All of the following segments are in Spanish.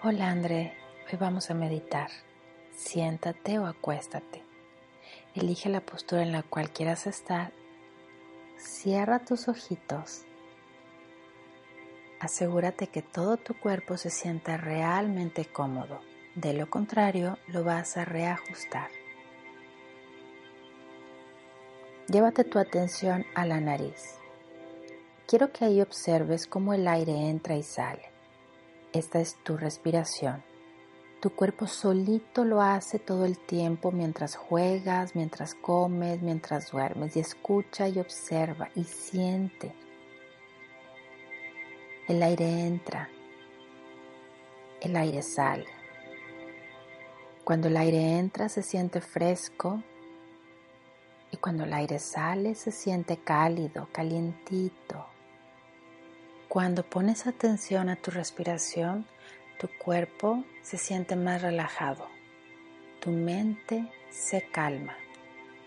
Hola André, hoy vamos a meditar. Siéntate o acuéstate. Elige la postura en la cual quieras estar. Cierra tus ojitos. Asegúrate que todo tu cuerpo se sienta realmente cómodo. De lo contrario, lo vas a reajustar. Llévate tu atención a la nariz. Quiero que ahí observes cómo el aire entra y sale. Esta es tu respiración. Tu cuerpo solito lo hace todo el tiempo mientras juegas, mientras comes, mientras duermes y escucha y observa y siente. El aire entra, el aire sale. Cuando el aire entra se siente fresco y cuando el aire sale se siente cálido, calientito. Cuando pones atención a tu respiración, tu cuerpo se siente más relajado, tu mente se calma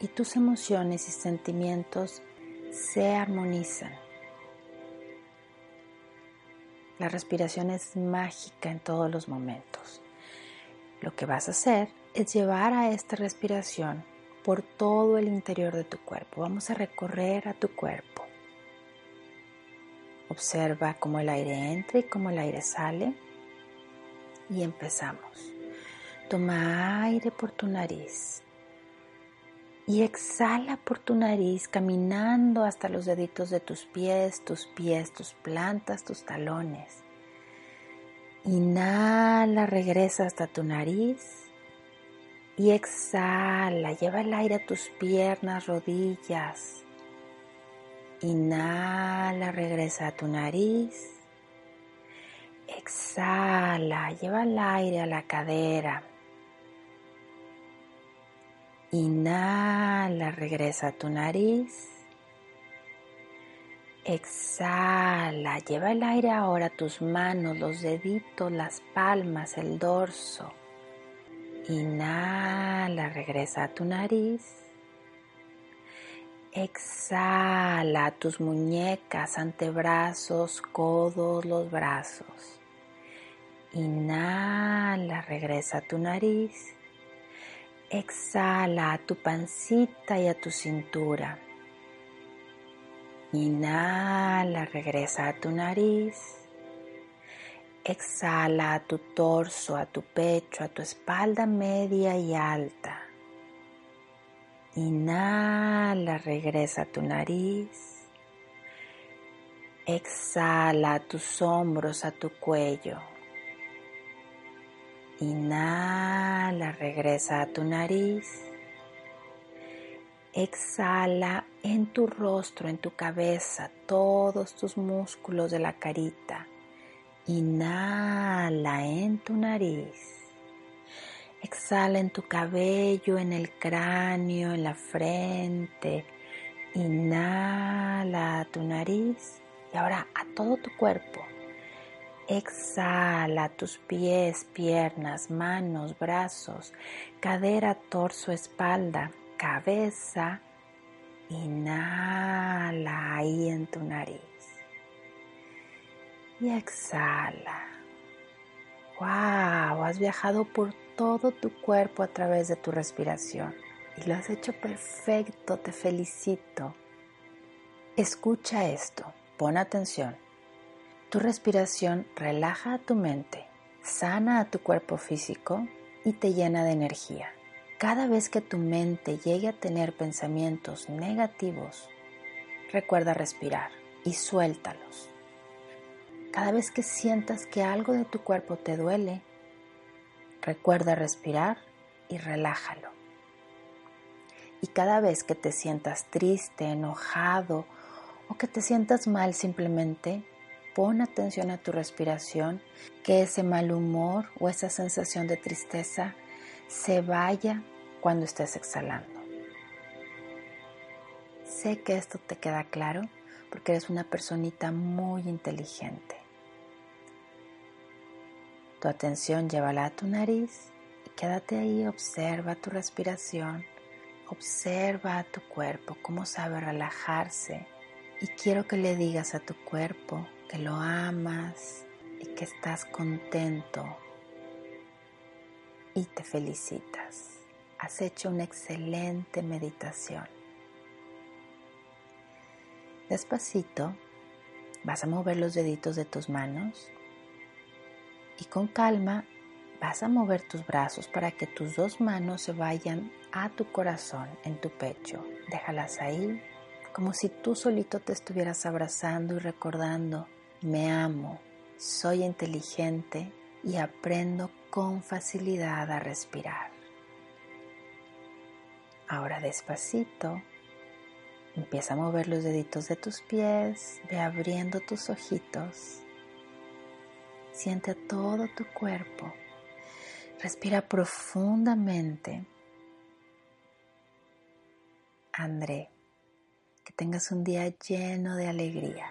y tus emociones y sentimientos se armonizan. La respiración es mágica en todos los momentos. Lo que vas a hacer es llevar a esta respiración por todo el interior de tu cuerpo. Vamos a recorrer a tu cuerpo. Observa cómo el aire entra y cómo el aire sale. Y empezamos. Toma aire por tu nariz. Y exhala por tu nariz caminando hasta los deditos de tus pies, tus pies, tus plantas, tus talones. Inhala, regresa hasta tu nariz. Y exhala, lleva el aire a tus piernas, rodillas. Inhala, regresa a tu nariz. Exhala, lleva el aire a la cadera. Inhala, regresa a tu nariz. Exhala, lleva el aire ahora a tus manos, los deditos, las palmas, el dorso. Inhala, regresa a tu nariz. Exhala tus muñecas, antebrazos, codos, los brazos. Inhala, regresa a tu nariz. Exhala a tu pancita y a tu cintura. Inhala, regresa a tu nariz. Exhala a tu torso, a tu pecho, a tu espalda media y alta. Inhala, regresa a tu nariz. Exhala a tus hombros, a tu cuello. Inhala, regresa a tu nariz. Exhala en tu rostro, en tu cabeza, todos tus músculos de la carita. Inhala en tu nariz. Exhala en tu cabello, en el cráneo, en la frente. Inhala a tu nariz y ahora a todo tu cuerpo. Exhala tus pies, piernas, manos, brazos, cadera, torso, espalda, cabeza. Inhala ahí en tu nariz. Y exhala. ¡Wow! Has viajado por todo tu cuerpo a través de tu respiración. Y lo has hecho perfecto, te felicito. Escucha esto, pon atención. Tu respiración relaja a tu mente, sana a tu cuerpo físico y te llena de energía. Cada vez que tu mente llegue a tener pensamientos negativos, recuerda respirar y suéltalos. Cada vez que sientas que algo de tu cuerpo te duele, Recuerda respirar y relájalo. Y cada vez que te sientas triste, enojado o que te sientas mal simplemente, pon atención a tu respiración, que ese mal humor o esa sensación de tristeza se vaya cuando estés exhalando. Sé que esto te queda claro porque eres una personita muy inteligente. Tu atención llévala a tu nariz y quédate ahí, observa tu respiración, observa a tu cuerpo, cómo sabe relajarse y quiero que le digas a tu cuerpo que lo amas y que estás contento y te felicitas. Has hecho una excelente meditación. Despacito vas a mover los deditos de tus manos y con calma vas a mover tus brazos para que tus dos manos se vayan a tu corazón, en tu pecho. Déjalas ahí, como si tú solito te estuvieras abrazando y recordando, me amo, soy inteligente y aprendo con facilidad a respirar. Ahora despacito, empieza a mover los deditos de tus pies, ve abriendo tus ojitos, siente todo tu cuerpo, respira profundamente. André, que tengas un día lleno de alegría.